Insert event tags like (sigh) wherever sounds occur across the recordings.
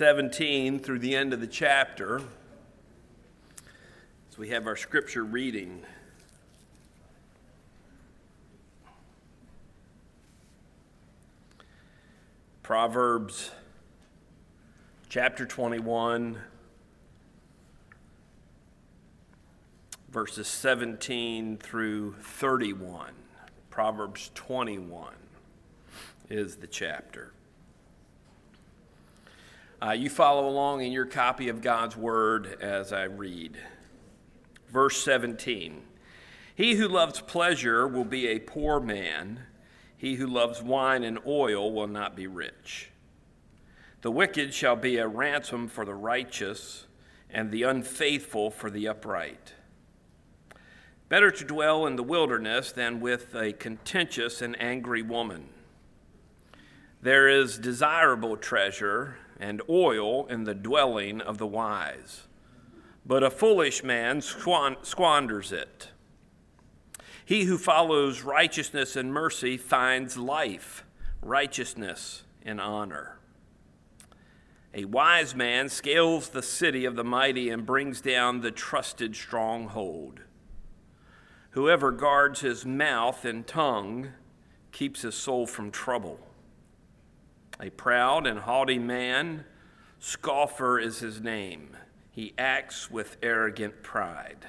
17 through the end of the chapter. So we have our scripture reading. Proverbs chapter 21, verses 17 through 31. Proverbs 21 is the chapter. Uh, you follow along in your copy of God's Word as I read. Verse 17 He who loves pleasure will be a poor man, he who loves wine and oil will not be rich. The wicked shall be a ransom for the righteous, and the unfaithful for the upright. Better to dwell in the wilderness than with a contentious and angry woman. There is desirable treasure and oil in the dwelling of the wise, but a foolish man squanders it. He who follows righteousness and mercy finds life, righteousness, and honor. A wise man scales the city of the mighty and brings down the trusted stronghold. Whoever guards his mouth and tongue keeps his soul from trouble. A proud and haughty man, scoffer is his name. He acts with arrogant pride.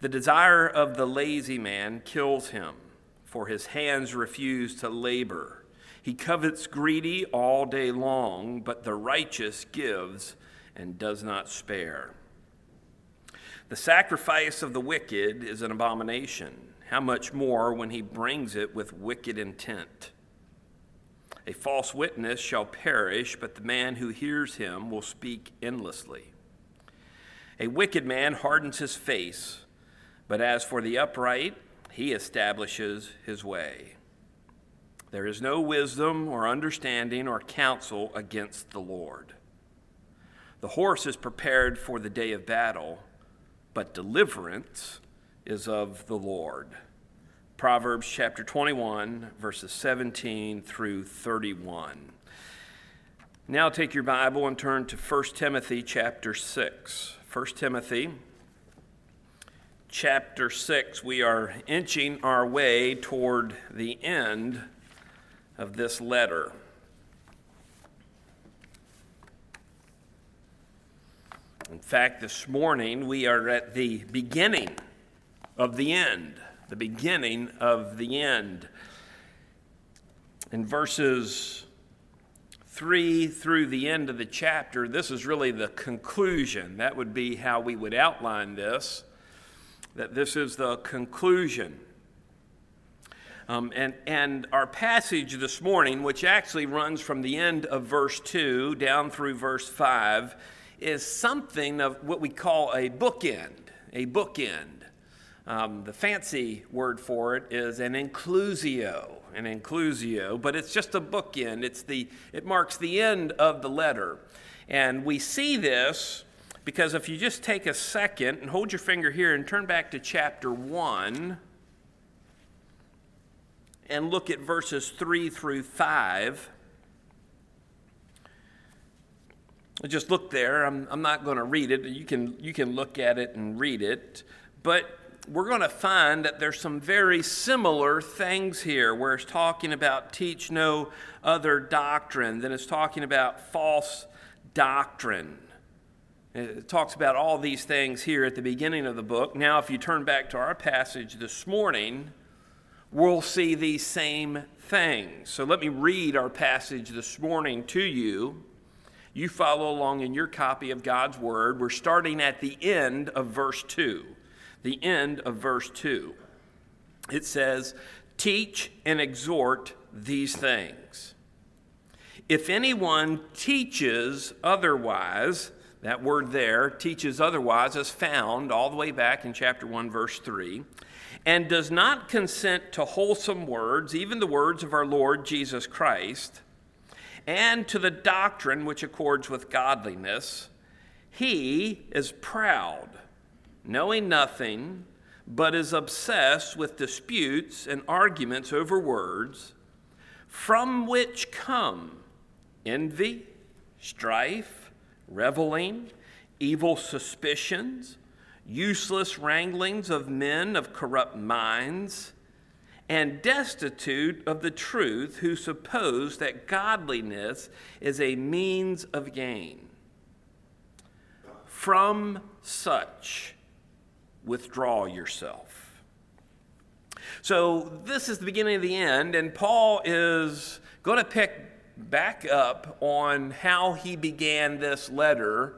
The desire of the lazy man kills him, for his hands refuse to labor. He covets greedy all day long, but the righteous gives and does not spare. The sacrifice of the wicked is an abomination. How much more when he brings it with wicked intent? A false witness shall perish, but the man who hears him will speak endlessly. A wicked man hardens his face, but as for the upright, he establishes his way. There is no wisdom or understanding or counsel against the Lord. The horse is prepared for the day of battle, but deliverance is of the Lord. Proverbs chapter 21, verses 17 through 31. Now take your Bible and turn to 1 Timothy chapter 6. 1 Timothy chapter 6. We are inching our way toward the end of this letter. In fact, this morning we are at the beginning of the end the beginning of the end. In verses 3 through the end of the chapter, this is really the conclusion. That would be how we would outline this, that this is the conclusion. Um, and, and our passage this morning, which actually runs from the end of verse 2 down through verse 5, is something of what we call a bookend. A bookend. Um, the fancy word for it is an inclusio, an inclusio, but it's just a bookend. It's the, it marks the end of the letter. And we see this because if you just take a second and hold your finger here and turn back to chapter 1 and look at verses 3 through 5. Just look there. I'm, I'm not going to read it. You can, you can look at it and read it. But we're going to find that there's some very similar things here where it's talking about teach no other doctrine, then it's talking about false doctrine. It talks about all these things here at the beginning of the book. Now, if you turn back to our passage this morning, we'll see these same things. So let me read our passage this morning to you. You follow along in your copy of God's Word. We're starting at the end of verse 2 the end of verse 2. It says, Teach and exhort these things. If anyone teaches otherwise, that word there, teaches otherwise, is found all the way back in chapter 1, verse 3, and does not consent to wholesome words, even the words of our Lord Jesus Christ, and to the doctrine which accords with godliness, he is proud knowing nothing, but is obsessed with disputes and arguments over words, from which come envy strife, reveling, evil suspicions, useless wranglings of men of corrupt minds, and destitute of the truth, who suppose that godliness is a means of gain. From such, withdraw yourself. So, this is the beginning of the end, and Paul is going to pick back up on how he began this letter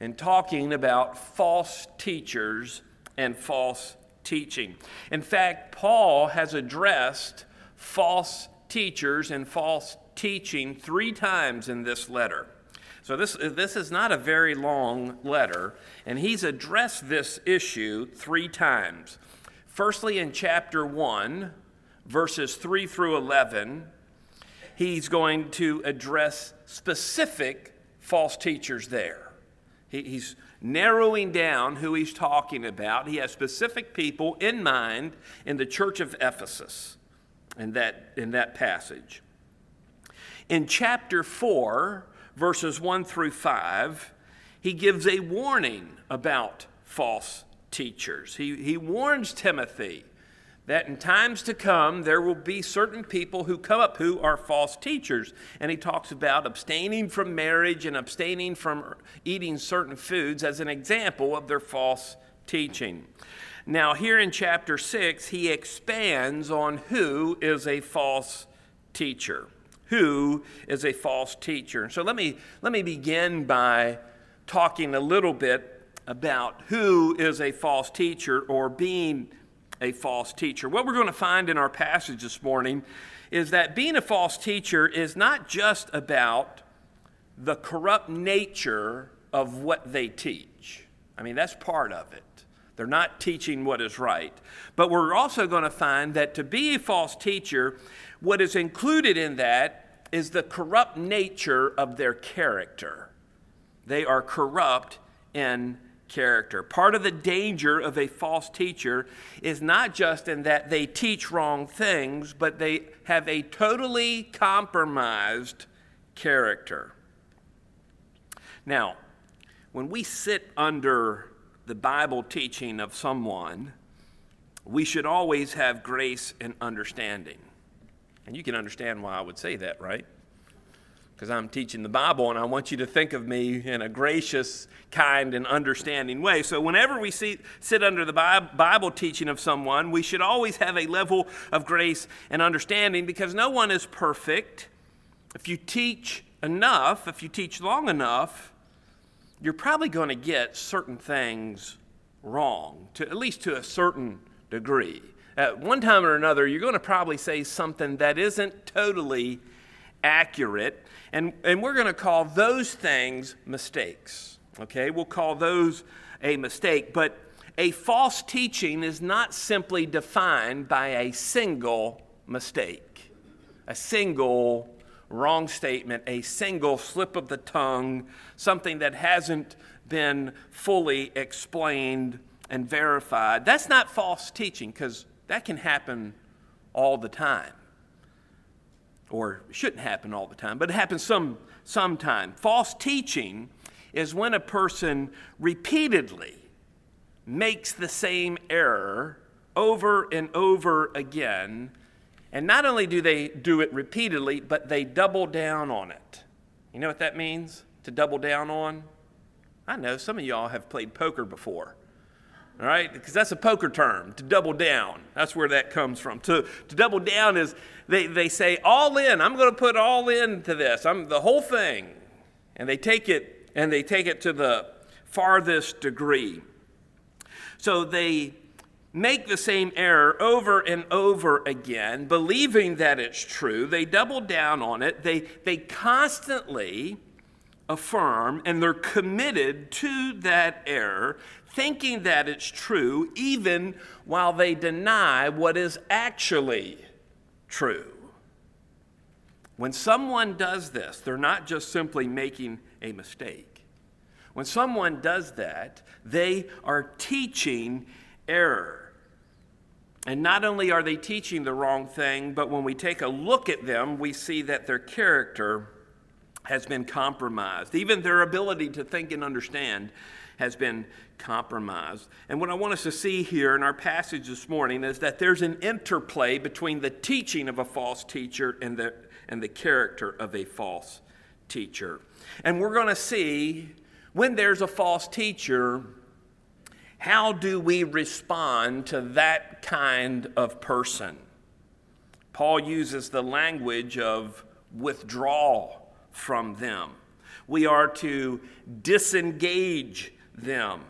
and talking about false teachers and false teaching. In fact, Paul has addressed false teachers and false teaching three times in this letter. So, this, this is not a very long letter, and he's addressed this issue three times. Firstly, in chapter 1, verses 3 through 11, he's going to address specific false teachers there. He, he's narrowing down who he's talking about. He has specific people in mind in the church of Ephesus in that, in that passage. In chapter 4, verses 1 through 5, he gives a warning about false teachers. He, he warns Timothy that in times to come there will be certain people who come up who are false teachers. And he talks about abstaining from marriage and abstaining from eating certain foods as an example of their false teaching. Now, here in chapter 6, he expands on who is a false teacher. Who is a false teacher? So let me, let me begin by talking a little bit about who is a false teacher or being a false teacher. What we're going to find in our passage this morning is that being a false teacher is not just about the corrupt nature of what they teach. I mean, that's part of it. They're not teaching what is right. But we're also going to find that to be a false teacher, what is included in that is the corrupt nature of their character. They are corrupt in character. Part of the danger of a false teacher is not just in that they teach wrong things, but they have a totally compromised character. Now, when we sit under the Bible teaching of someone, we should always have grace and understanding. And you can understand why I would say that, right? because I'm teaching the Bible and I want you to think of me in a gracious, kind, and understanding way. So, whenever we see, sit under the Bible teaching of someone, we should always have a level of grace and understanding because no one is perfect. If you teach enough, if you teach long enough, you're probably going to get certain things wrong, to, at least to a certain degree. At one time or another, you're going to probably say something that isn't totally accurate. And, and we're going to call those things mistakes. Okay? We'll call those a mistake. But a false teaching is not simply defined by a single mistake, a single wrong statement, a single slip of the tongue, something that hasn't been fully explained and verified. That's not false teaching because that can happen all the time or shouldn't happen all the time, but it happens some sometime. False teaching is when a person repeatedly makes the same error over and over again, and not only do they do it repeatedly, but they double down on it. You know what that means? To double down on? I know some of y'all have played poker before. All right? Because that's a poker term, to double down. That's where that comes from. To, to double down is they, they say, all in. I'm going to put all into this. I'm the whole thing. And they take it and they take it to the farthest degree. So they make the same error over and over again, believing that it's true. They double down on it. They, they constantly affirm and they're committed to that error, thinking that it's true, even while they deny what is actually true. When someone does this, they're not just simply making a mistake. When someone does that, they are teaching error. And not only are they teaching the wrong thing, but when we take a look at them, we see that their character has been compromised. Even their ability to think and understand has been compromised. And what I want us to see here in our passage this morning is that there's an interplay between the teaching of a false teacher and the, and the character of a false teacher. And we're going to see when there's a false teacher, how do we respond to that kind of person? Paul uses the language of withdraw from them. We are to disengage them.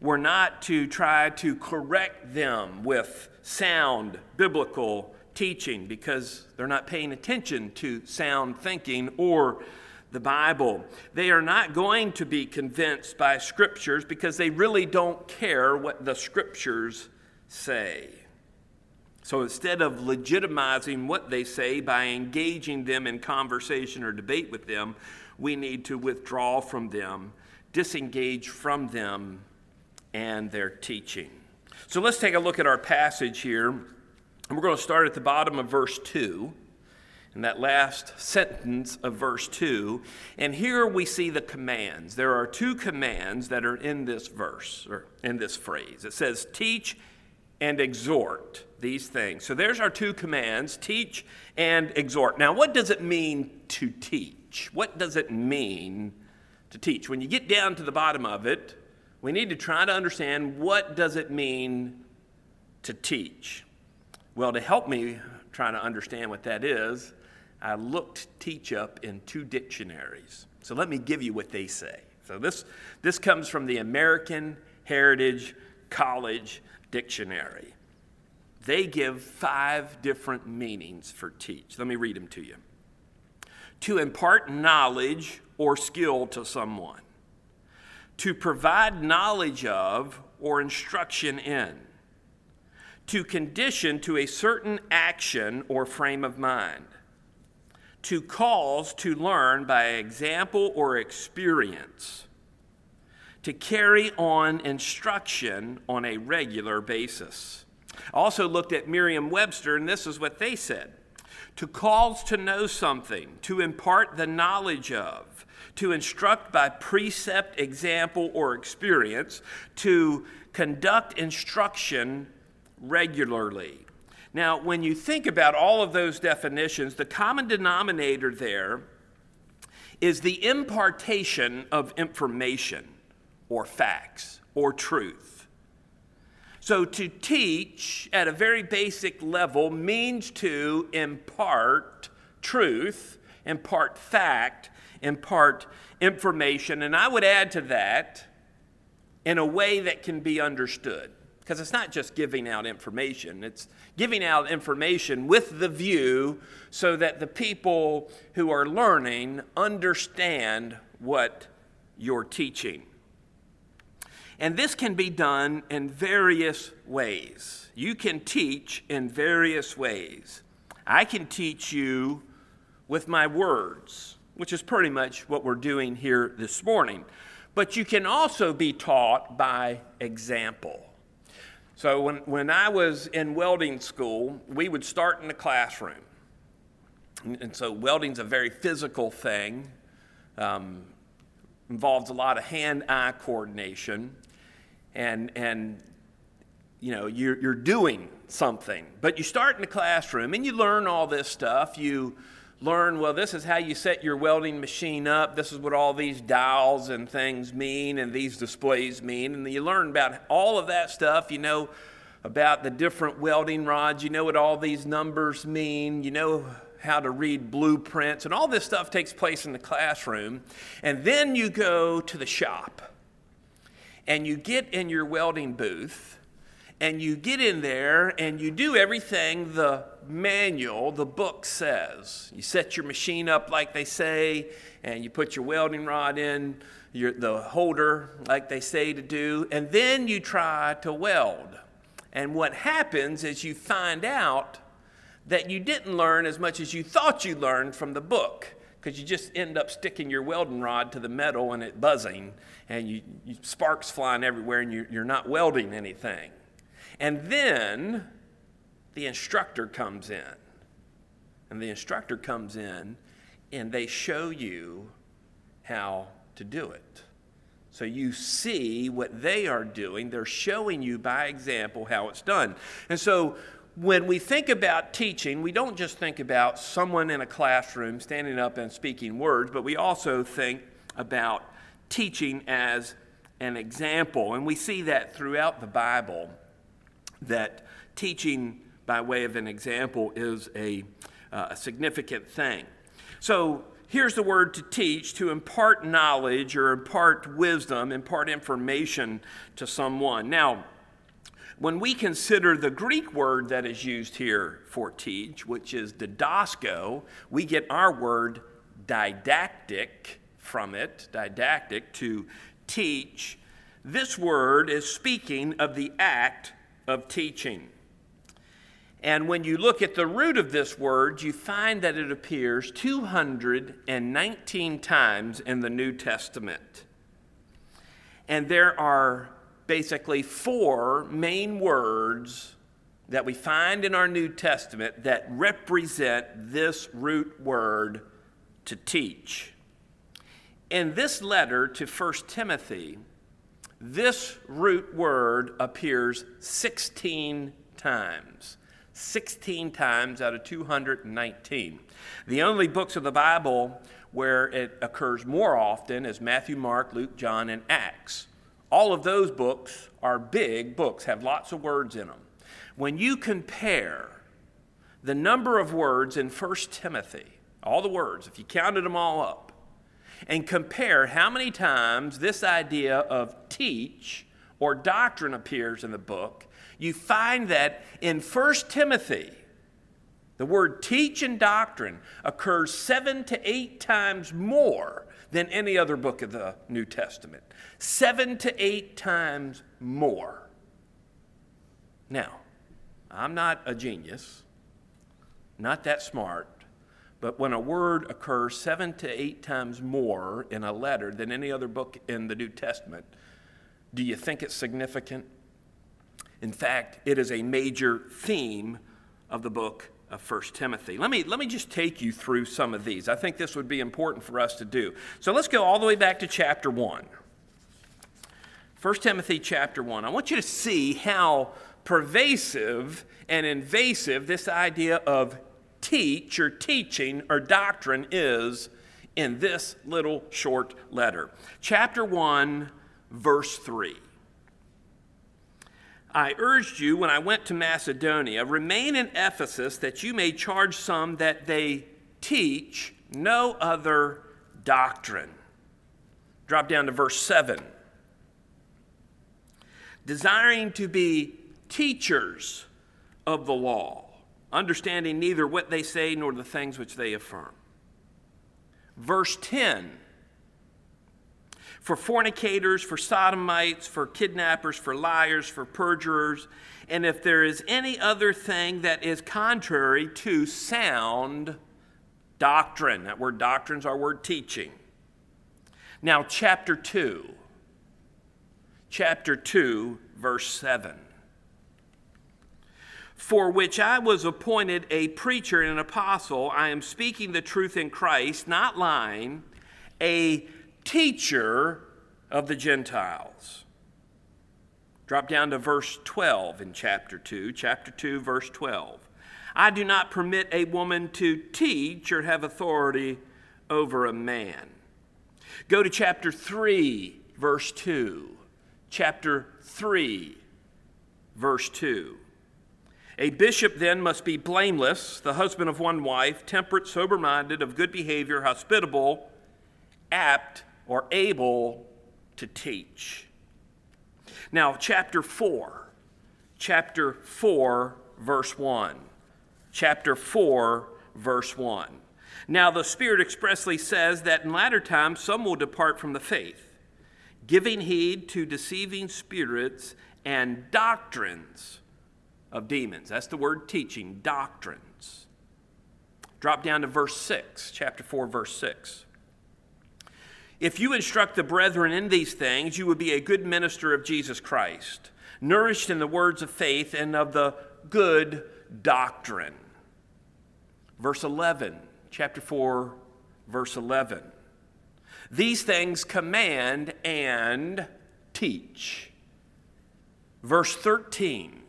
We're not to try to correct them with sound biblical teaching because they're not paying attention to sound thinking or the Bible. They are not going to be convinced by scriptures because they really don't care what the scriptures say. So instead of legitimizing what they say by engaging them in conversation or debate with them, we need to withdraw from them, disengage from them and their teaching. So let's take a look at our passage here. And we're going to start at the bottom of verse 2, in that last sentence of verse 2. And here we see the commands. There are two commands that are in this verse, or in this phrase. It says, Teach and exhort these things. So there's our two commands teach and exhort. Now, what does it mean to teach? What does it mean to teach? When you get down to the bottom of it, we need to try to understand what does it mean to teach. Well, to help me try to understand what that is, I looked teach up in two dictionaries. So let me give you what they say. So this, this comes from the American Heritage College Dictionary. They give five different meanings for teach. Let me read them to you. To impart knowledge or skill to someone, to provide knowledge of or instruction in, to condition to a certain action or frame of mind, to cause to learn by example or experience to carry on instruction on a regular basis. I also looked at Merriam Webster, and this is what they said to cause to know something, to impart the knowledge of, to instruct by precept, example, or experience, to conduct instruction regularly. Now, when you think about all of those definitions, the common denominator there is the impartation of information or facts or truth. So, to teach at a very basic level means to impart truth, impart fact, impart information. And I would add to that in a way that can be understood. Because it's not just giving out information, it's giving out information with the view so that the people who are learning understand what you're teaching. And this can be done in various ways. You can teach in various ways. I can teach you with my words, which is pretty much what we're doing here this morning. But you can also be taught by example. So, when, when I was in welding school, we would start in the classroom. And, and so, welding's a very physical thing, um, involves a lot of hand eye coordination and, and you know, you're, you're doing something. But you start in the classroom and you learn all this stuff. You learn, well, this is how you set your welding machine up. This is what all these dials and things mean and these displays mean. And you learn about all of that stuff. You know about the different welding rods. You know what all these numbers mean. You know how to read blueprints. And all this stuff takes place in the classroom. And then you go to the shop and you get in your welding booth and you get in there and you do everything the manual, the book says. You set your machine up like they say, and you put your welding rod in your, the holder like they say to do, and then you try to weld. And what happens is you find out that you didn't learn as much as you thought you learned from the book because you just end up sticking your welding rod to the metal and it buzzing and you, you sparks flying everywhere and you, you're not welding anything. And then the instructor comes in. And the instructor comes in and they show you how to do it. So you see what they are doing. They're showing you by example how it's done. And so when we think about teaching, we don't just think about someone in a classroom standing up and speaking words, but we also think about teaching as an example. And we see that throughout the Bible that teaching by way of an example is a, uh, a significant thing. So here's the word to teach to impart knowledge or impart wisdom, impart information to someone. Now, when we consider the Greek word that is used here for teach, which is didasko, we get our word didactic from it, didactic, to teach. This word is speaking of the act of teaching. And when you look at the root of this word, you find that it appears 219 times in the New Testament. And there are basically four main words that we find in our New Testament that represent this root word to teach. In this letter to 1 Timothy, this root word appears 16 times. 16 times out of 219. The only books of the Bible where it occurs more often is Matthew, Mark, Luke, John, and Acts. All of those books are big books, have lots of words in them. When you compare the number of words in 1 Timothy, all the words, if you counted them all up, and compare how many times this idea of teach or doctrine appears in the book, you find that in 1 Timothy, the word teach and doctrine occurs seven to eight times more than any other book of the New Testament. Seven to eight times more. Now, I'm not a genius, not that smart, but when a word occurs seven to eight times more in a letter than any other book in the New Testament, do you think it's significant? In fact, it is a major theme of the book of 1 Timothy. Let me, let me just take you through some of these. I think this would be important for us to do. So let's go all the way back to chapter 1. 1 Timothy chapter 1. I want you to see how pervasive and invasive this idea of teach or teaching or doctrine is in this little short letter. Chapter 1, verse 3. I urged you when I went to Macedonia, remain in Ephesus that you may charge some that they teach no other doctrine. Drop down to verse 7. Desiring to be teachers of the law, understanding neither what they say nor the things which they affirm. Verse 10 for fornicators, for sodomites, for kidnappers, for liars, for perjurers, and if there is any other thing that is contrary to sound doctrine. That word doctrine is our word teaching. Now, chapter 2. Chapter 2, verse 7. For which I was appointed a preacher and an apostle. I am speaking the truth in Christ, not lying, a teacher of the Gentiles. Drop down to verse 12 in chapter 2, chapter 2, verse 12. I do not permit a woman to teach or have authority over a man. Go to chapter 3, verse 2. Chapter 3, verse 2. A bishop then must be blameless, the husband of one wife, temperate, sober minded, of good behavior, hospitable, apt, or able to teach. Now, chapter 4, chapter 4, verse 1. Chapter 4, verse 1. Now, the Spirit expressly says that in latter times some will depart from the faith, giving heed to deceiving spirits and doctrines of demons. That's the word teaching, doctrines. Drop down to verse 6, chapter 4, verse 6. If you instruct the brethren in these things, you would be a good minister of Jesus Christ, nourished in the words of faith and of the good doctrine. Verse 11, chapter 4, verse 11. These things command and teach. Verse 13,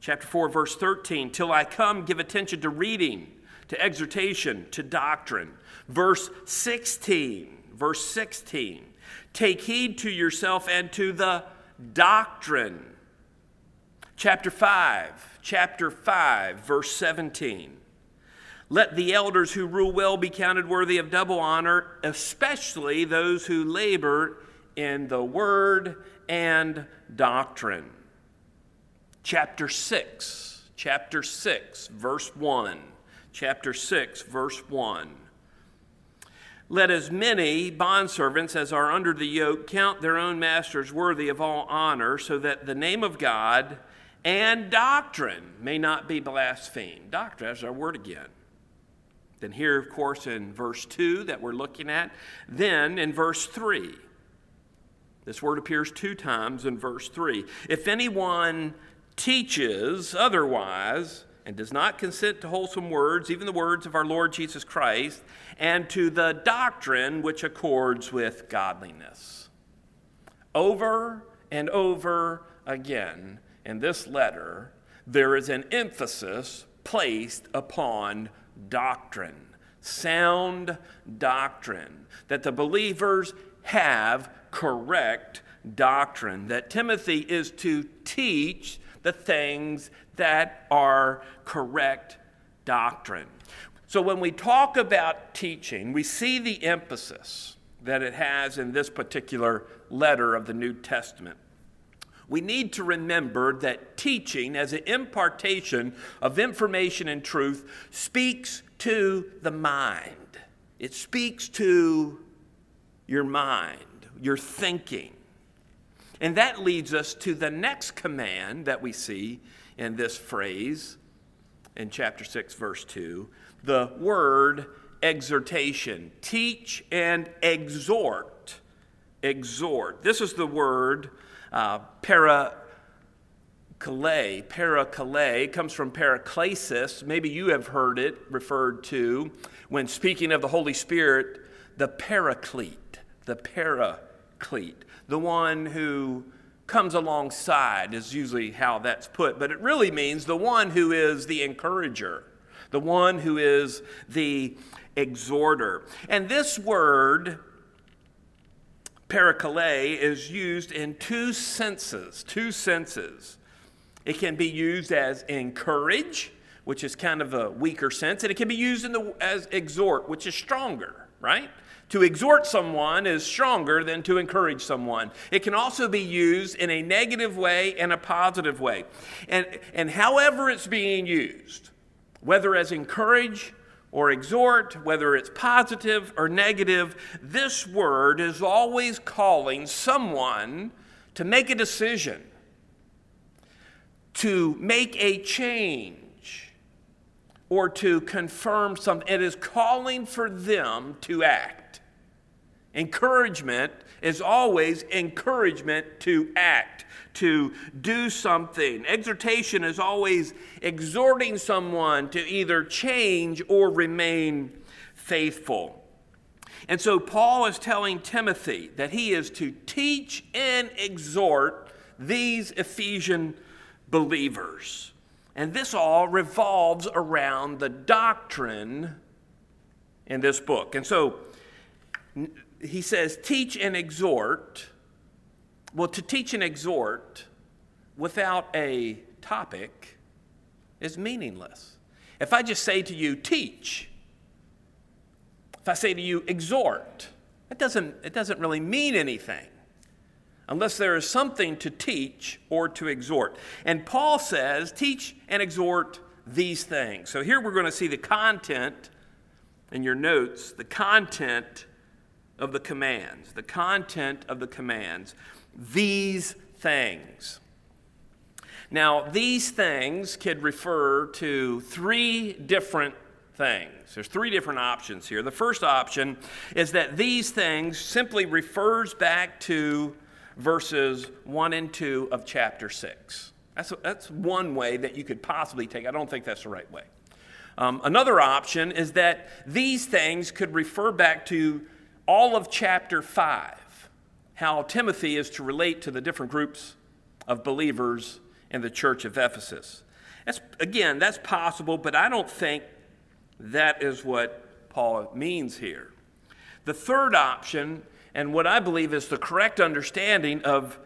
chapter 4, verse 13, till I come, give attention to reading, to exhortation, to doctrine. Verse 16, verse 16, take heed to yourself and to the doctrine. Chapter 5, chapter 5, verse 17. Let the elders who rule well be counted worthy of double honor, especially those who labor in the word and doctrine. Chapter 6, chapter 6, verse 1. Chapter 6, verse 1. Let as many bondservants as are under the yoke count their own masters worthy of all honor, so that the name of God and doctrine may not be blasphemed. Doctrine, that's our word again. Then, here, of course, in verse 2 that we're looking at. Then, in verse 3, this word appears two times in verse 3. If anyone teaches otherwise and does not consent to wholesome words, even the words of our Lord Jesus Christ, and to the doctrine which accords with godliness. Over and over again in this letter, there is an emphasis placed upon doctrine, sound doctrine, that the believers have correct doctrine, that Timothy is to teach the things that are correct doctrine. So when we talk about teaching, we see the emphasis that it has in this particular letter of the New Testament. We need to remember that teaching, as an impartation of information and truth, speaks to the mind. It speaks to your mind your thinking. And that leads us to the next command that we see in this phrase in chapter 6, verse 2 the word exhortation. Teach and exhort. Exhort. This is the word uh, para Parakale comes from paraklesis. Maybe you have heard it referred to when speaking of the Holy Spirit, the paraclete, the para paraclete, the one who comes alongside, is usually how that's put, but it really means the one who is the encourager, the one who is the exhorter. And this word, parakale, is used in two senses, two senses. It can be used as encourage, which is kind of a weaker sense, and it can be used in the, as exhort, which is stronger, right? To exhort someone is stronger than to encourage someone. It can also be used in a negative way and a positive way. And, and however it's being used, whether as encourage or exhort, whether it's positive or negative, this word is always calling someone to make a decision, to make a change, or to confirm something. It is calling for them to act. Encouragement is always encouragement to act, to do something. Exhortation is always exhorting someone to either change or remain faithful. And so Paul is telling Timothy that he is to teach and exhort these Ephesian believers. And this all revolves around the doctrine in this book. And so he says, teach and exhort. Well, to teach and exhort without a topic is meaningless. If I just say to you, teach, if I say to you, exhort, it doesn't, it doesn't really mean anything unless there is something to teach or to exhort. And Paul says, teach and exhort these things. So here we're going to see the content in your notes, the content of the commands, the content of the commands, these things. Now, these things could refer to three different things. There's three different options here. The first option is that these things simply refers back to verses 1 and 2 of chapter 6. That's, that's one way that you could possibly take. I don't think that's the right way. Um, another option is that these things could refer back to all of chapter 5, how Timothy is to relate to the different groups of believers in the church of Ephesus. That's, again, that's possible, but I don't think that is what Paul means here. The third option, and what I believe is the correct understanding of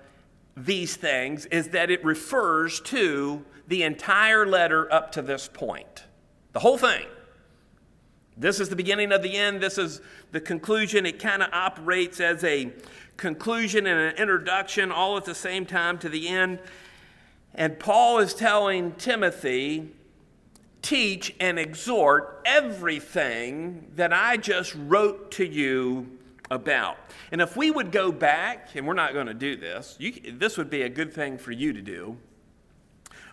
these things, is that it refers to the entire letter up to this point. The whole thing. This is the beginning of the end. This is the conclusion. It kind of operates as a conclusion and an introduction all at the same time to the end. And Paul is telling Timothy, teach and exhort everything that I just wrote to you about. And if we would go back, and we're not going to do this, you, this would be a good thing for you to do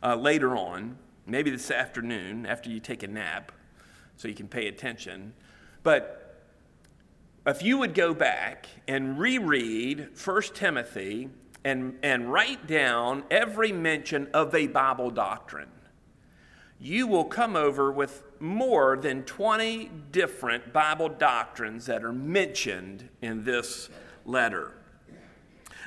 uh, later on, maybe this afternoon after you take a nap so you can pay attention. But if you would go back and reread 1 Timothy and, and write down every mention of a Bible doctrine, you will come over with more than 20 different Bible doctrines that are mentioned in this letter.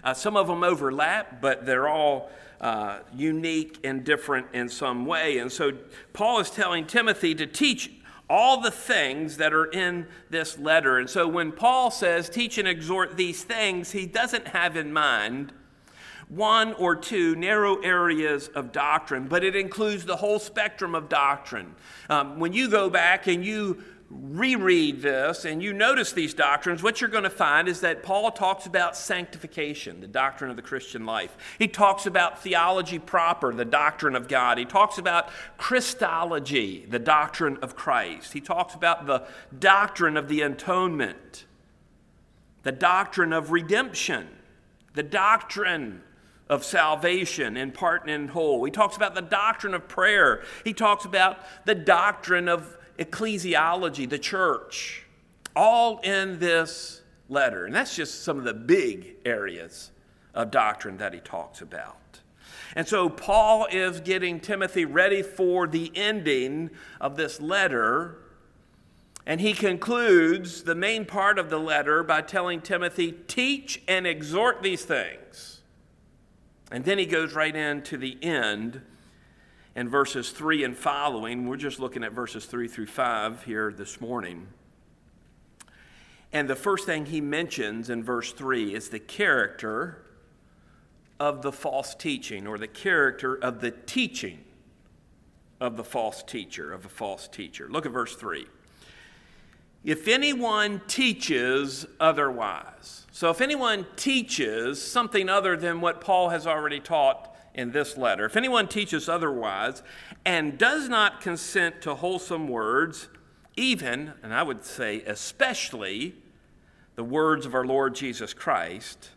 Uh, some of them overlap, but they're all uh, unique and different in some way. And so Paul is telling Timothy to teach all the things that are in this letter. And so when Paul says teach and exhort these things, he doesn't have in mind one or two narrow areas of doctrine, but it includes the whole spectrum of doctrine. Um, when you go back and you reread this and you notice these doctrines, what you're going to find is that Paul talks about sanctification, the doctrine of the Christian life. He talks about theology proper, the doctrine of God. He talks about Christology, the doctrine of Christ. He talks about the doctrine of the atonement, the doctrine of redemption, the doctrine of salvation in part and in whole. He talks about the doctrine of prayer. He talks about the doctrine of ecclesiology, the church, all in this letter. And that's just some of the big areas of doctrine that he talks about. And so Paul is getting Timothy ready for the ending of this letter. And he concludes the main part of the letter by telling Timothy, teach and exhort these things. And then he goes right into the end in verses 3 and following. We're just looking at verses 3 through 5 here this morning. And the first thing he mentions in verse 3 is the character of the false teaching, or the character of the teaching of the false teacher, of a false teacher. Look at verse 3. If anyone teaches otherwise, so if anyone teaches something other than what Paul has already taught in this letter. If anyone teaches otherwise and does not consent to wholesome words, even, and I would say especially, the words of our Lord Jesus Christ,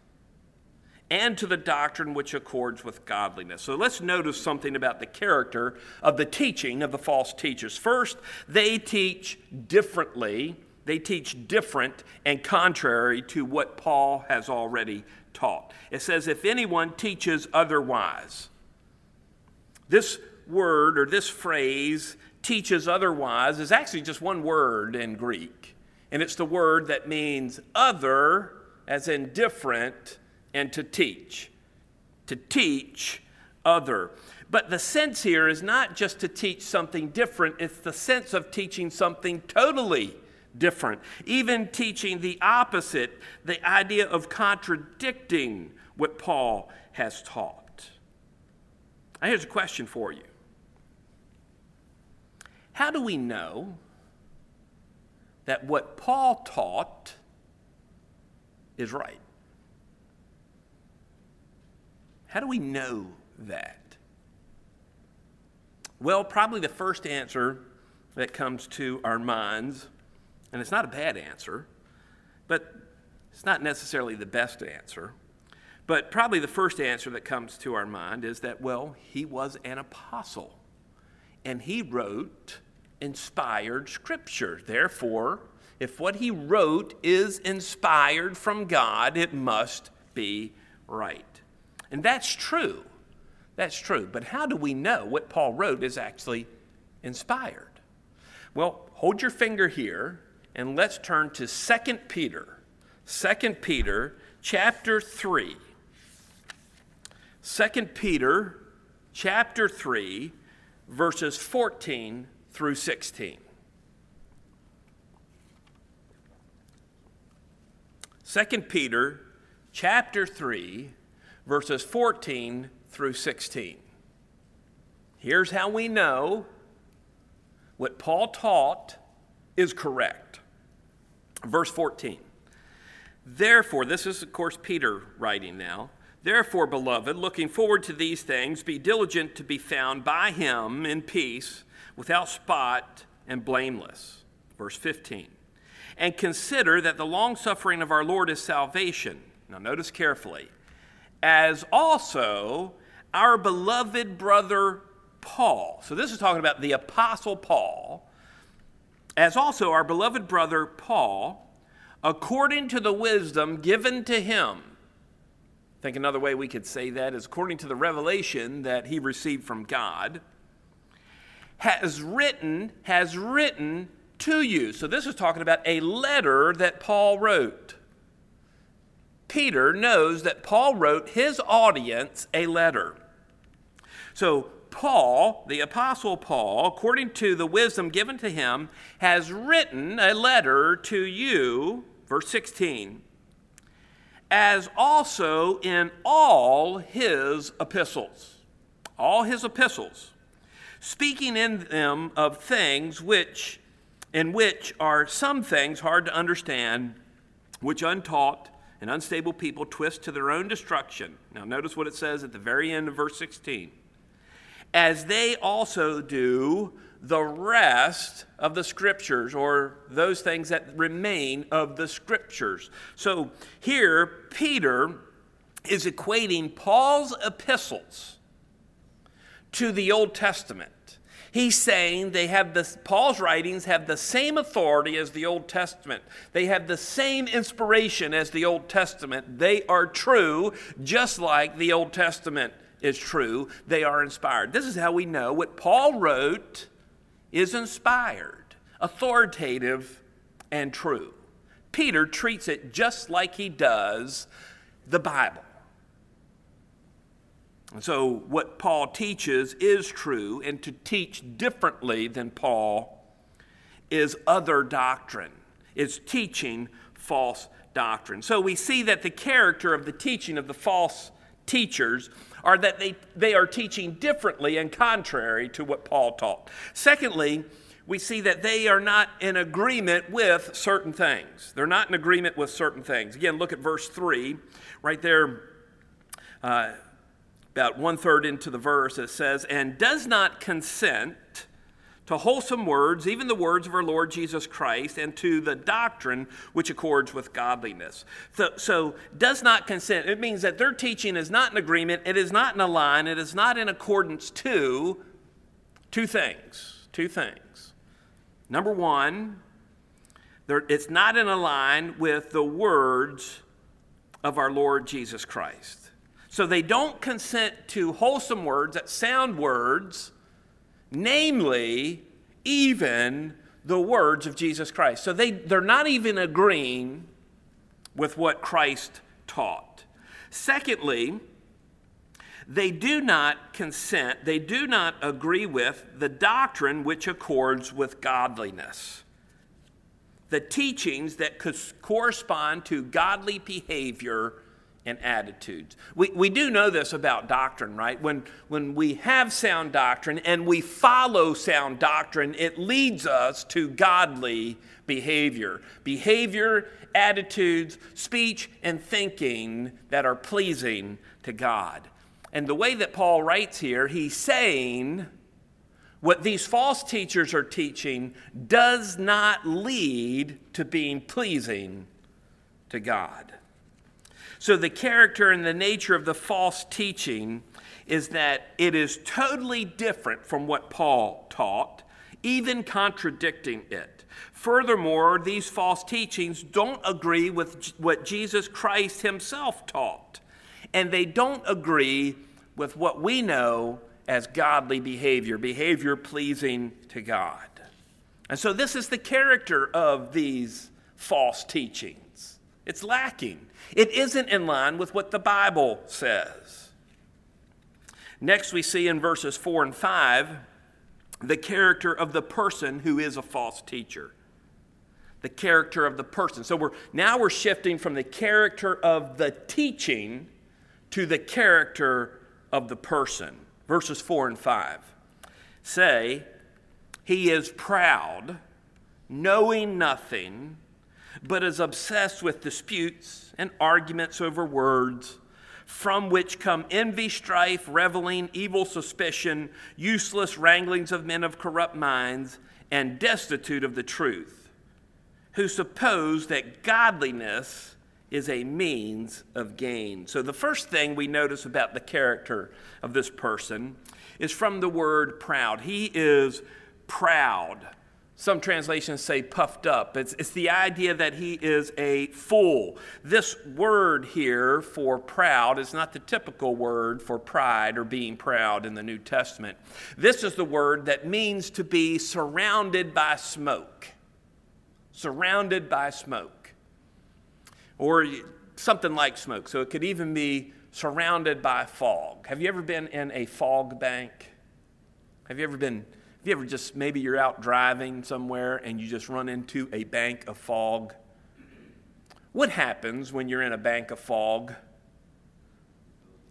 and to the doctrine which accords with godliness. So let's notice something about the character of the teaching of the false teachers. First, they teach differently. They teach different and contrary to what Paul has already taught. It says, if anyone teaches otherwise. This word or this phrase, teaches otherwise, is actually just one word in Greek. And it's the word that means other, as in different, and to teach. To teach other. But the sense here is not just to teach something different, it's the sense of teaching something totally different, even teaching the opposite, the idea of contradicting what Paul has taught. Now, here's a question for you How do we know that what Paul taught is right? How do we know that? Well, probably the first answer that comes to our minds and it's not a bad answer, but it's not necessarily the best answer. But probably the first answer that comes to our mind is that, well, he was an apostle and he wrote inspired scripture. Therefore, if what he wrote is inspired from God, it must be right. And that's true. That's true. But how do we know what Paul wrote is actually inspired? Well, hold your finger here and let's turn to 2 Peter. 2 Peter chapter 3. 2 Peter chapter 3 verses 14 through 16. 2 Peter chapter 3 verses 14 through 16. Here's how we know what Paul taught is correct. Verse 14. Therefore, this is, of course, Peter writing now. Therefore, beloved, looking forward to these things, be diligent to be found by him in peace, without spot and blameless. Verse 15. And consider that the long suffering of our Lord is salvation. Now, notice carefully. As also our beloved brother Paul. So, this is talking about the Apostle Paul. As also our beloved brother Paul, according to the wisdom given to him. I think another way we could say that is according to the revelation that he received from God, has written, has written to you. So this is talking about a letter that Paul wrote. Peter knows that Paul wrote his audience a letter. So Paul, the Apostle Paul, according to the wisdom given to him, has written a letter to you, verse 16, as also in all his epistles. All his epistles, speaking in them of things which, in which are some things hard to understand, which untaught and unstable people twist to their own destruction. Now, notice what it says at the very end of verse 16 as they also do the rest of the scriptures or those things that remain of the scriptures. So here, Peter is equating Paul's epistles to the Old Testament. He's saying they have the Paul's writings have the same authority as the Old Testament. They have the same inspiration as the Old Testament. They are true just like the Old Testament is true, they are inspired. This is how we know what Paul wrote is inspired, authoritative, and true. Peter treats it just like he does the Bible. And so, what Paul teaches is true, and to teach differently than Paul is other doctrine, is teaching false doctrine. So, we see that the character of the teaching of the false teachers are that they, they are teaching differently and contrary to what Paul taught. Secondly, we see that they are not in agreement with certain things. They're not in agreement with certain things. Again, look at verse 3, right there, uh, about one third into the verse, it says, And does not consent to wholesome words, even the words of our Lord Jesus Christ, and to the doctrine which accords with godliness. So, so, does not consent. It means that their teaching is not in agreement, it is not in a line, it is not in accordance to two things. Two things. Number one, it's not in a line with the words of our Lord Jesus Christ. So they don't consent to wholesome words, that sound words namely, even the words of Jesus Christ. So they, they're not even agreeing with what Christ taught. Secondly, they do not consent, they do not agree with the doctrine which accords with godliness. The teachings that correspond to godly behavior and attitudes. We, we do know this about doctrine, right? When, when we have sound doctrine and we follow sound doctrine, it leads us to godly behavior. Behavior, attitudes, speech, and thinking that are pleasing to God. And the way that Paul writes here, he's saying what these false teachers are teaching does not lead to being pleasing to God. So, the character and the nature of the false teaching is that it is totally different from what Paul taught, even contradicting it. Furthermore, these false teachings don't agree with what Jesus Christ himself taught, and they don't agree with what we know as godly behavior, behavior pleasing to God. And so, this is the character of these false teachings. It's lacking, it isn't in line with what the Bible says. Next, we see in verses 4 and 5 the character of the person who is a false teacher. The character of the person. So we're now we're shifting from the character of the teaching to the character of the person. Verses 4 and 5 say, He is proud, knowing nothing, but is obsessed with disputes and arguments over words, from which come envy, strife, reveling, evil suspicion, useless wranglings of men of corrupt minds, and destitute of the truth, who suppose that godliness is a means of gain. So, the first thing we notice about the character of this person is from the word proud. He is proud. Some translations say puffed up. It's, it's the idea that he is a fool. This word here for proud is not the typical word for pride or being proud in the New Testament. This is the word that means to be surrounded by smoke. Surrounded by smoke or something like smoke. So it could even be surrounded by fog. Have you ever been in a fog bank? Have you ever been, have you ever just, maybe you're out driving somewhere and you just run into a bank of fog? What happens when you're in a bank of fog?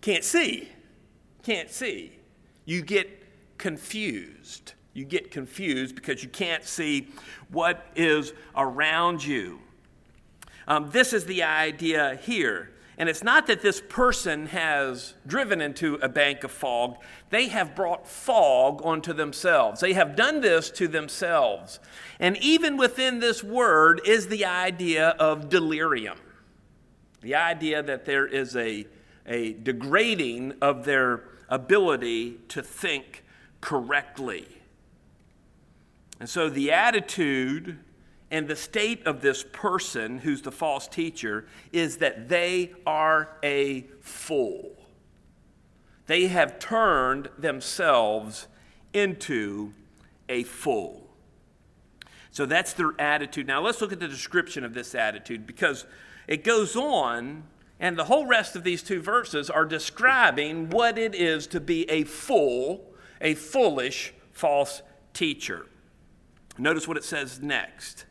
Can't see. Can't see. You get confused. You get confused because you can't see what is around you. Um, this is the idea here. And it's not that this person has driven into a bank of fog, they have brought fog onto themselves. They have done this to themselves. And even within this word is the idea of delirium the idea that there is a, a degrading of their ability to think correctly. And so the attitude and the state of this person who's the false teacher is that they are a fool. They have turned themselves into a fool. So that's their attitude. Now let's look at the description of this attitude because it goes on, and the whole rest of these two verses are describing what it is to be a fool, a foolish false teacher. Notice what it says next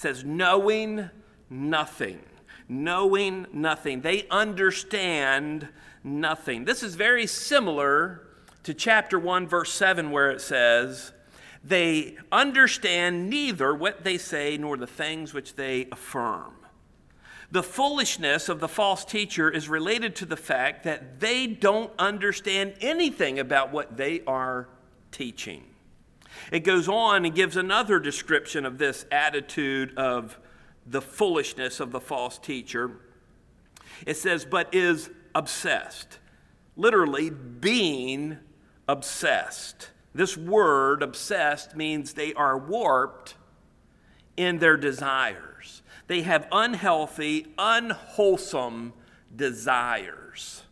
says, knowing nothing. Knowing nothing. They understand nothing. This is very similar to chapter 1, verse 7, where it says, They understand neither what they say nor the things which they affirm. The foolishness of the false teacher is related to the fact that they don't understand anything about what they are teaching. It goes on and gives another description of this attitude of the foolishness of the false teacher. It says, but is obsessed. Literally, being obsessed. This word, obsessed, means they are warped in their desires. They have unhealthy, unwholesome desires.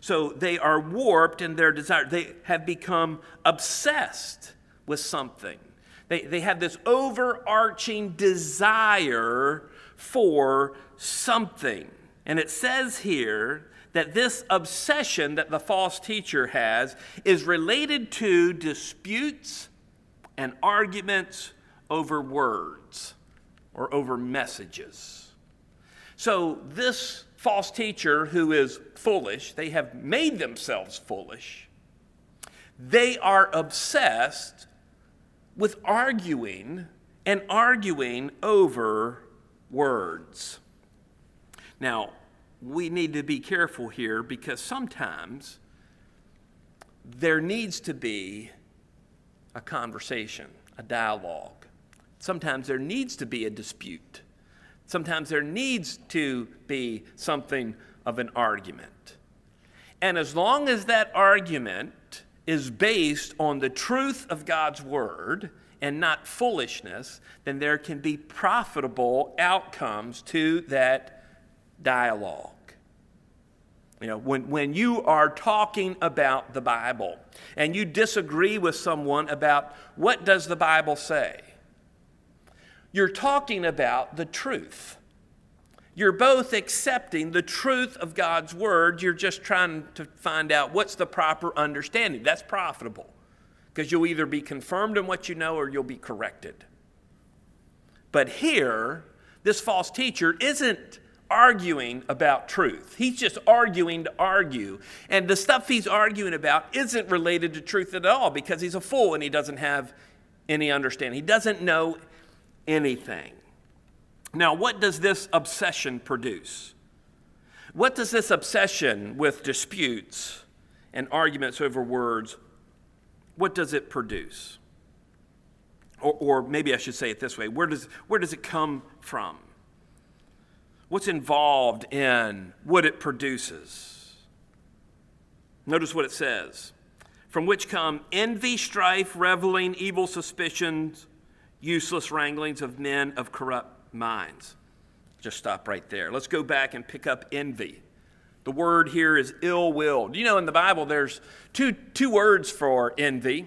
So they are warped in their desire. They have become obsessed with something. They, they have this overarching desire for something. And it says here that this obsession that the false teacher has is related to disputes and arguments over words or over messages. So, this false teacher who is foolish, they have made themselves foolish. They are obsessed with arguing and arguing over words. Now, we need to be careful here because sometimes there needs to be a conversation, a dialogue. Sometimes there needs to be a dispute. Sometimes there needs to be something of an argument. And as long as that argument is based on the truth of God's word and not foolishness, then there can be profitable outcomes to that dialogue. You know, when, when you are talking about the Bible and you disagree with someone about what does the Bible say, you're talking about the truth. You're both accepting the truth of God's word. You're just trying to find out what's the proper understanding. That's profitable because you'll either be confirmed in what you know or you'll be corrected. But here, this false teacher isn't arguing about truth. He's just arguing to argue. And the stuff he's arguing about isn't related to truth at all because he's a fool and he doesn't have any understanding. He doesn't know anything. Now, what does this obsession produce? What does this obsession with disputes and arguments over words, what does it produce? Or, or maybe I should say it this way where does, where does it come from? What's involved in what it produces? Notice what it says from which come envy, strife, reveling, evil suspicions, useless wranglings of men of corrupt minds. Just stop right there. Let's go back and pick up envy. The word here is ill will. You know in the Bible there's two, two words for envy,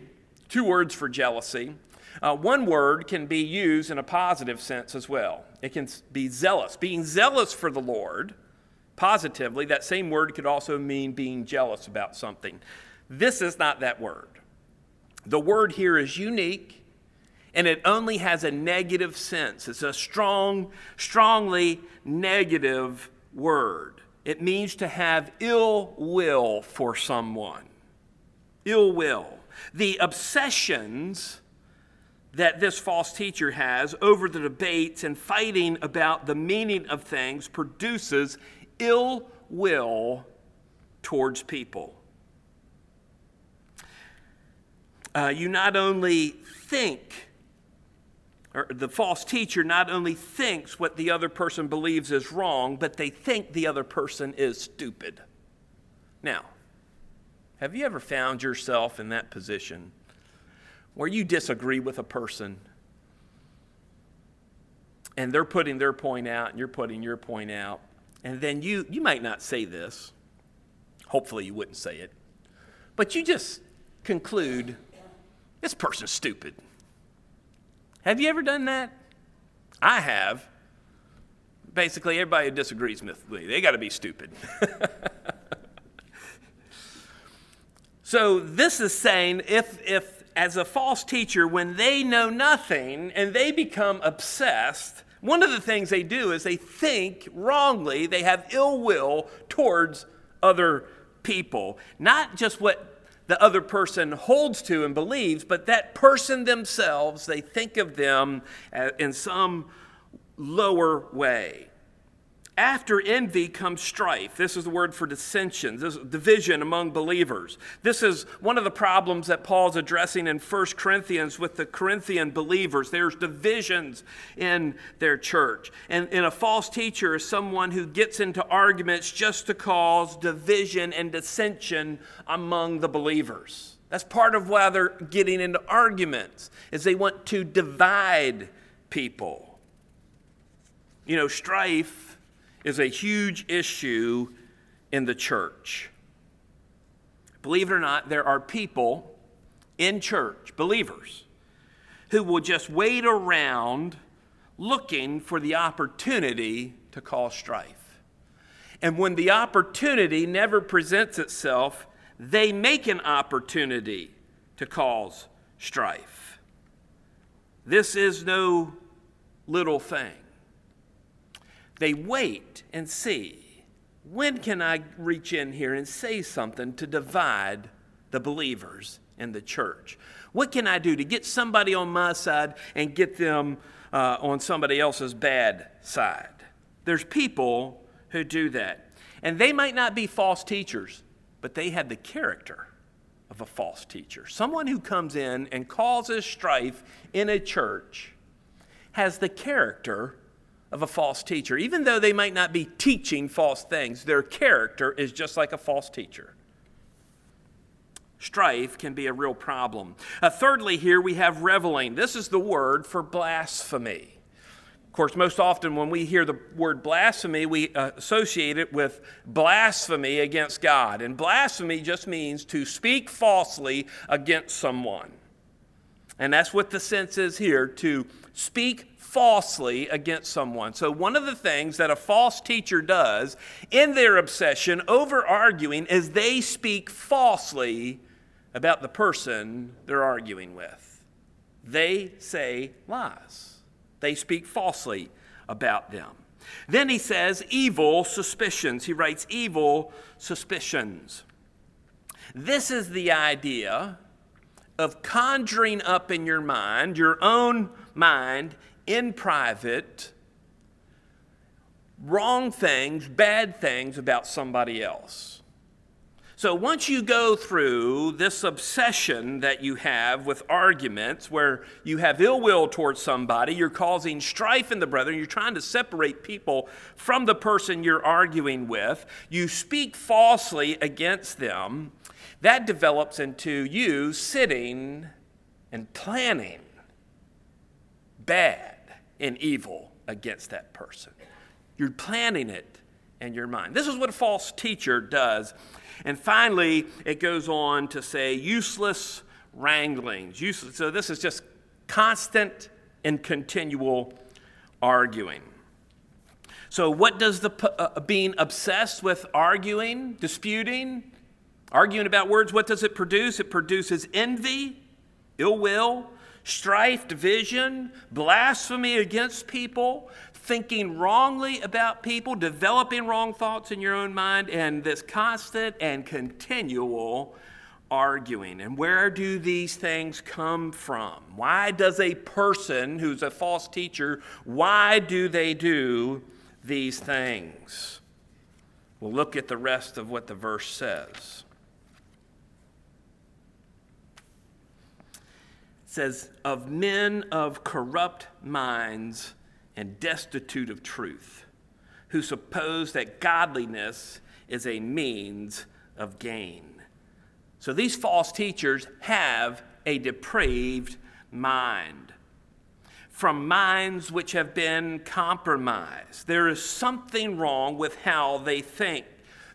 two words for jealousy. Uh, one word can be used in a positive sense as well. It can be zealous. Being zealous for the Lord, positively, that same word could also mean being jealous about something. This is not that word. The word here is unique and it only has a negative sense. It's a strong, strongly negative word. It means to have ill will for someone. Ill will. The obsessions that this false teacher has over the debates and fighting about the meaning of things produces ill will towards people. Uh, you not only think, or the false teacher not only thinks what the other person believes is wrong, but they think the other person is stupid. Now, have you ever found yourself in that position? where you disagree with a person and they're putting their point out and you're putting your point out and then you you might not say this hopefully you wouldn't say it but you just conclude this person's stupid have you ever done that? I have. Basically everybody who disagrees with me they got to be stupid. (laughs) So this is saying if if as a false teacher, when they know nothing and they become obsessed, one of the things they do is they think wrongly, they have ill will towards other people. Not just what the other person holds to and believes, but that person themselves, they think of them uh, in some lower way. After envy comes strife. This is the word for dissension, this division among believers. This is one of the problems that Paul's addressing in 1 Corinthians with the Corinthian believers. There's divisions in their church. And, and a false teacher is someone who gets into arguments just to cause division and dissension among the believers. That's part of why they're getting into arguments, is they want to divide people. You know, strife is a huge issue in the church. Believe it or not, there are people in church, believers, who will just wait around looking for the opportunity to cause strife. And when the opportunity never presents itself, they make an opportunity to cause strife. This is no little thing. They wait and see when can I reach in here and say something to divide the believers in the church? What can I do to get somebody on my side and get them uh, on somebody else's bad side? There's people who do that. And they might not be false teachers, but they have the character of a false teacher. Someone who comes in and causes strife in a church has the character of a false teacher. Even though they might not be teaching false things, their character is just like a false teacher. Strife can be a real problem. Uh, thirdly, here we have reveling. This is the word for blasphemy. Of course, most often when we hear the word blasphemy, we uh, associate it with blasphemy against God. And blasphemy just means to speak falsely against someone. And that's what the sense is here to speak falsely against someone. So, one of the things that a false teacher does in their obsession over arguing is they speak falsely about the person they're arguing with. They say lies, they speak falsely about them. Then he says evil suspicions. He writes evil suspicions. This is the idea of conjuring up in your mind, your own mind, in private, wrong things, bad things about somebody else. So once you go through this obsession that you have with arguments where you have ill will towards somebody, you're causing strife in the brethren, you're trying to separate people from the person you're arguing with, you speak falsely against them, that develops into you sitting and planning bad and evil against that person. You're planning it in your mind. This is what a false teacher does and finally, it goes on to say useless wranglings. Useless, so this is just constant and continual arguing. So, what does the uh, being obsessed with arguing, disputing, arguing about words, what does it produce? It produces envy, ill will, strife, division, blasphemy against people, thinking wrongly about people, developing wrong thoughts in your own mind, and this constant and continual arguing. And where do these things come from? Why does a person who's a false teacher, why do they do these things? We'll look at the rest of what the verse says. Says, Of men of corrupt minds and destitute of truth, who suppose that godliness is a means of gain. So these false teachers have a depraved mind. From minds which have been compromised. There is something wrong with how they think.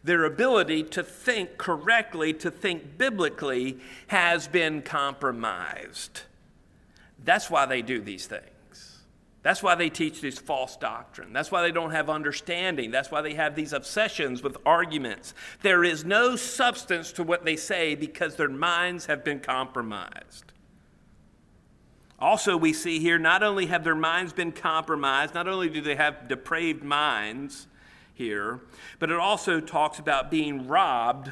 Their ability to think correctly, to think biblically, has been compromised. That's why they do these things. That's why they teach this false doctrine. That's why they don't have understanding. That's why they have these obsessions with arguments. There is no substance to what they say because their minds have been compromised. Also, we see here not only have their minds been compromised, not only do they have depraved minds here, but it also talks about being robbed,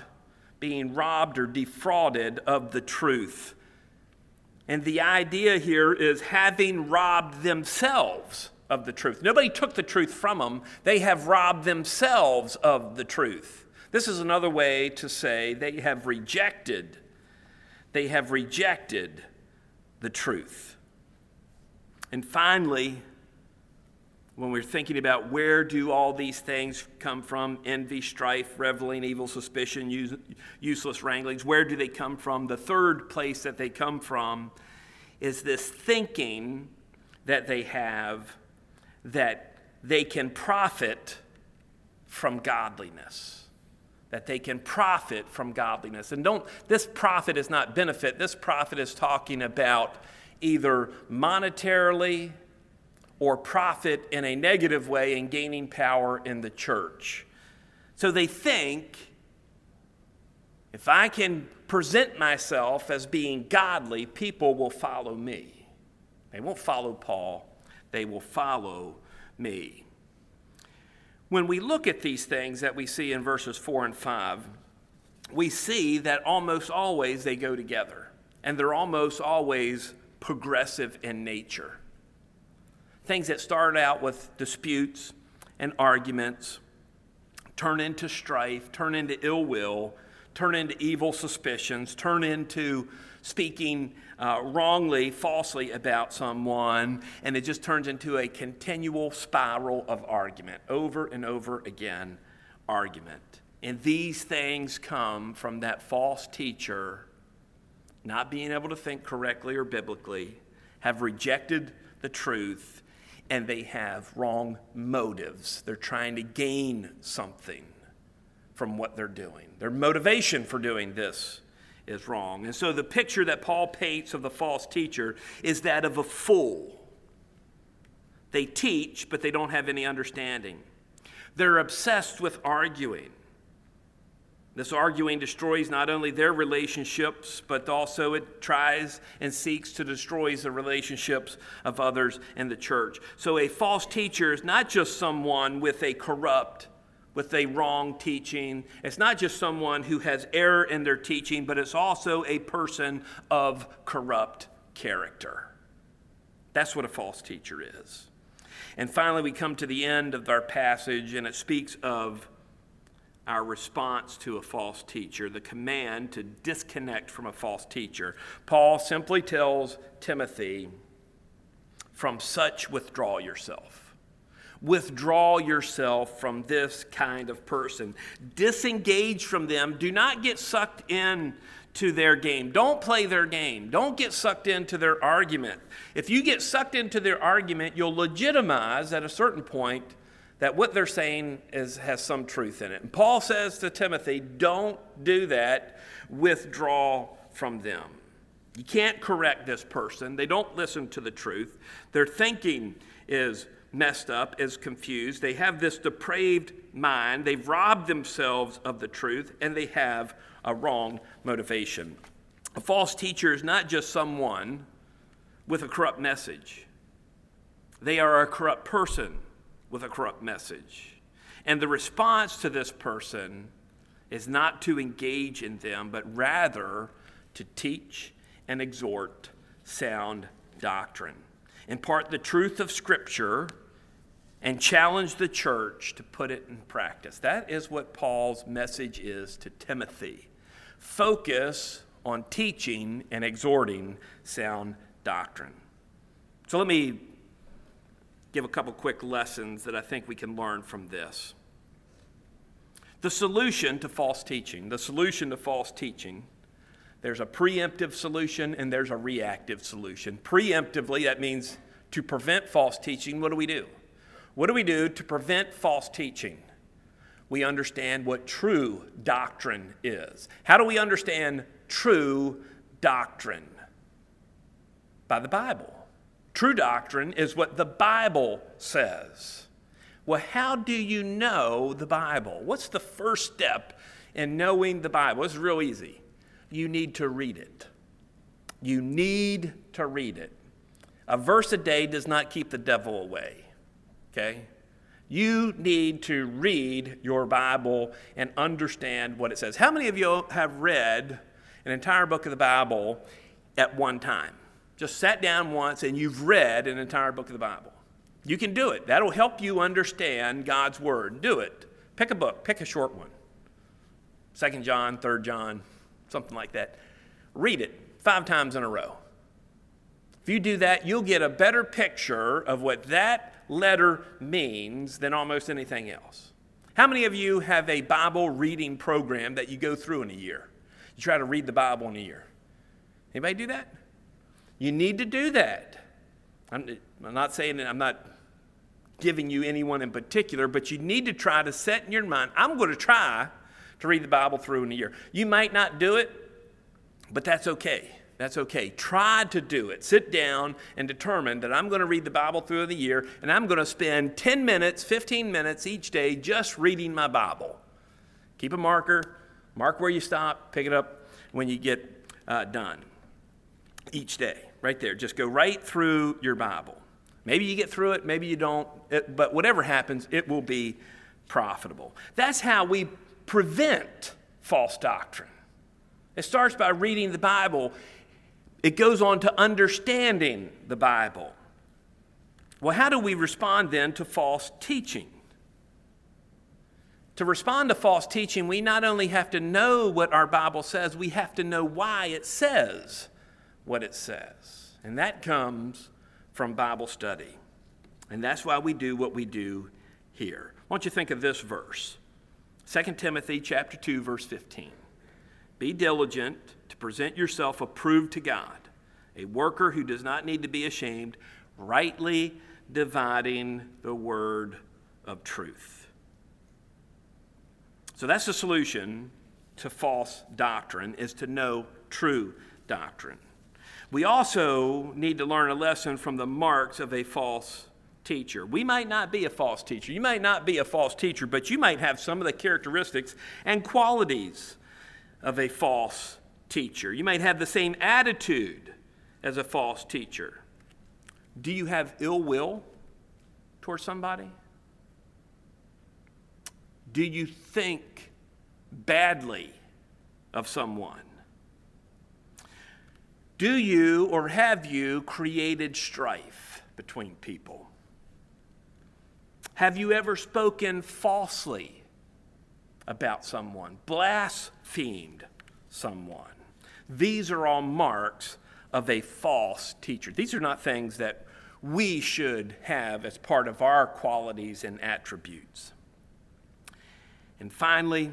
being robbed or defrauded of the truth. And the idea here is having robbed themselves of the truth. Nobody took the truth from them, they have robbed themselves of the truth. This is another way to say they have rejected they have rejected the truth. And finally, when we're thinking about where do all these things come from envy strife reveling evil suspicion use, useless wranglings where do they come from? The third place that they come from is this thinking that they have that they can profit from godliness that they can profit from godliness. And don't this profit is not benefit this profit is talking about either monetarily or profit in a negative way in gaining power in the church. So they think if I can present myself as being godly, people will follow me. They won't follow Paul, they will follow me. When we look at these things that we see in verses 4 and 5, we see that almost always they go together, and they're almost always progressive in nature things that start out with disputes and arguments turn into strife, turn into ill will, turn into evil suspicions, turn into speaking uh, wrongly, falsely about someone, and it just turns into a continual spiral of argument, over and over again, argument. And these things come from that false teacher not being able to think correctly or biblically, have rejected the truth, and they have wrong motives. They're trying to gain something from what they're doing. Their motivation for doing this is wrong. And so the picture that Paul paints of the false teacher is that of a fool. They teach, but they don't have any understanding. They're obsessed with arguing. This arguing destroys not only their relationships, but also it tries and seeks to destroy the relationships of others in the church. So a false teacher is not just someone with a corrupt, with a wrong teaching. It's not just someone who has error in their teaching, but it's also a person of corrupt character. That's what a false teacher is. And finally, we come to the end of our passage, and it speaks of our response to a false teacher, the command to disconnect from a false teacher. Paul simply tells Timothy, from such withdraw yourself. Withdraw yourself from this kind of person. Disengage from them. Do not get sucked in to their game. Don't play their game. Don't get sucked into their argument. If you get sucked into their argument, you'll legitimize at a certain point that what they're saying is, has some truth in it. And Paul says to Timothy, don't do that, withdraw from them. You can't correct this person. They don't listen to the truth. Their thinking is messed up, is confused. They have this depraved mind. They've robbed themselves of the truth, and they have a wrong motivation. A false teacher is not just someone with a corrupt message, they are a corrupt person with a corrupt message. And the response to this person is not to engage in them, but rather to teach and exhort sound doctrine. Impart the truth of Scripture and challenge the church to put it in practice. That is what Paul's message is to Timothy. Focus on teaching and exhorting sound doctrine. So let me give a couple quick lessons that I think we can learn from this. The solution to false teaching, the solution to false teaching, there's a preemptive solution and there's a reactive solution. Preemptively, that means to prevent false teaching, what do we do? What do we do to prevent false teaching? We understand what true doctrine is. How do we understand true doctrine? By the Bible. True doctrine is what the Bible says. Well, how do you know the Bible? What's the first step in knowing the Bible? It's real easy. You need to read it. You need to read it. A verse a day does not keep the devil away, okay? You need to read your Bible and understand what it says. How many of you have read an entire book of the Bible at one time? Just sat down once and you've read an entire book of the Bible. You can do it. That'll help you understand God's Word. Do it. Pick a book, pick a short one. Second John, Third John, something like that. Read it five times in a row. If you do that, you'll get a better picture of what that letter means than almost anything else. How many of you have a Bible reading program that you go through in a year? You try to read the Bible in a year. Anybody do that? You need to do that. I'm, I'm not saying that I'm not giving you anyone in particular, but you need to try to set in your mind, I'm going to try to read the Bible through in a year. You might not do it, but that's okay. That's okay. Try to do it. Sit down and determine that I'm going to read the Bible through the year, and I'm going to spend 10 minutes, 15 minutes each day just reading my Bible. Keep a marker, mark where you stop, pick it up when you get uh, done each day, right there. Just go right through your Bible. Maybe you get through it, maybe you don't, it, but whatever happens, it will be profitable. That's how we prevent false doctrine. It starts by reading the Bible, it goes on to understanding the Bible. Well, how do we respond then to false teaching? To respond to false teaching, we not only have to know what our Bible says, we have to know why it says what it says. And that comes from Bible study. And that's why we do what we do here. I want you think of this verse 2 Timothy chapter 2 verse 15. Be diligent to present yourself approved to God, a worker who does not need to be ashamed, rightly dividing the word of truth. So that's the solution to false doctrine is to know true doctrine. We also need to learn a lesson from the marks of a false teacher. We might not be a false teacher. You might not be a false teacher, but you might have some of the characteristics and qualities of a false teacher. You might have the same attitude as a false teacher. Do you have ill will towards somebody? Do you think badly of someone? Do you or have you created strife between people? Have you ever spoken falsely about someone, blasphemed someone? These are all marks of a false teacher. These are not things that we should have as part of our qualities and attributes. And finally,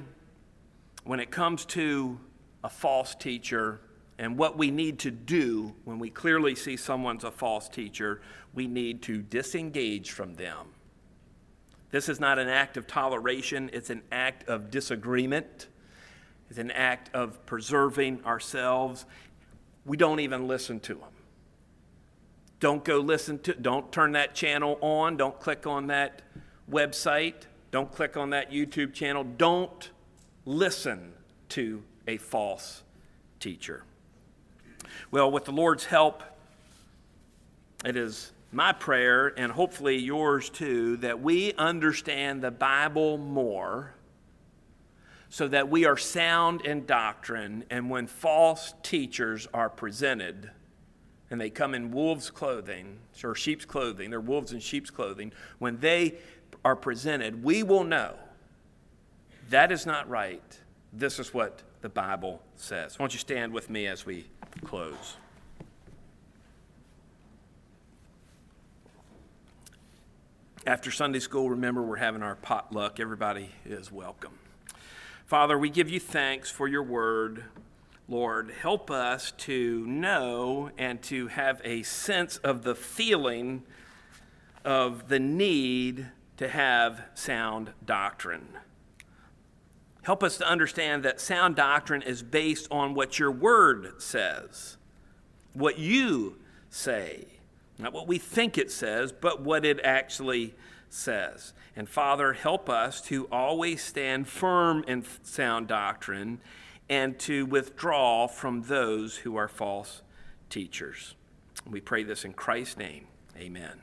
when it comes to a false teacher and what we need to do when we clearly see someone's a false teacher, we need to disengage from them this is not an act of toleration, it's an act of disagreement. It's an act of preserving ourselves. We don't even listen to them. Don't go listen to, don't turn that channel on. Don't click on that website. Don't click on that YouTube channel. Don't listen to a false teacher. Well, with the Lord's help, it is my prayer, and hopefully yours too, that we understand the Bible more so that we are sound in doctrine. And when false teachers are presented, and they come in wolves' clothing, or sheep's clothing, they're wolves in sheep's clothing, when they are presented, we will know that is not right. This is what the Bible says. Why don't you stand with me as we close? After Sunday school, remember we're having our potluck. Everybody is welcome. Father, we give you thanks for your word. Lord, help us to know and to have a sense of the feeling of the need to have sound doctrine. Help us to understand that sound doctrine is based on what your word says, what you say. Not what we think it says, but what it actually says. And Father, help us to always stand firm in sound doctrine and to withdraw from those who are false teachers. We pray this in Christ's name. Amen.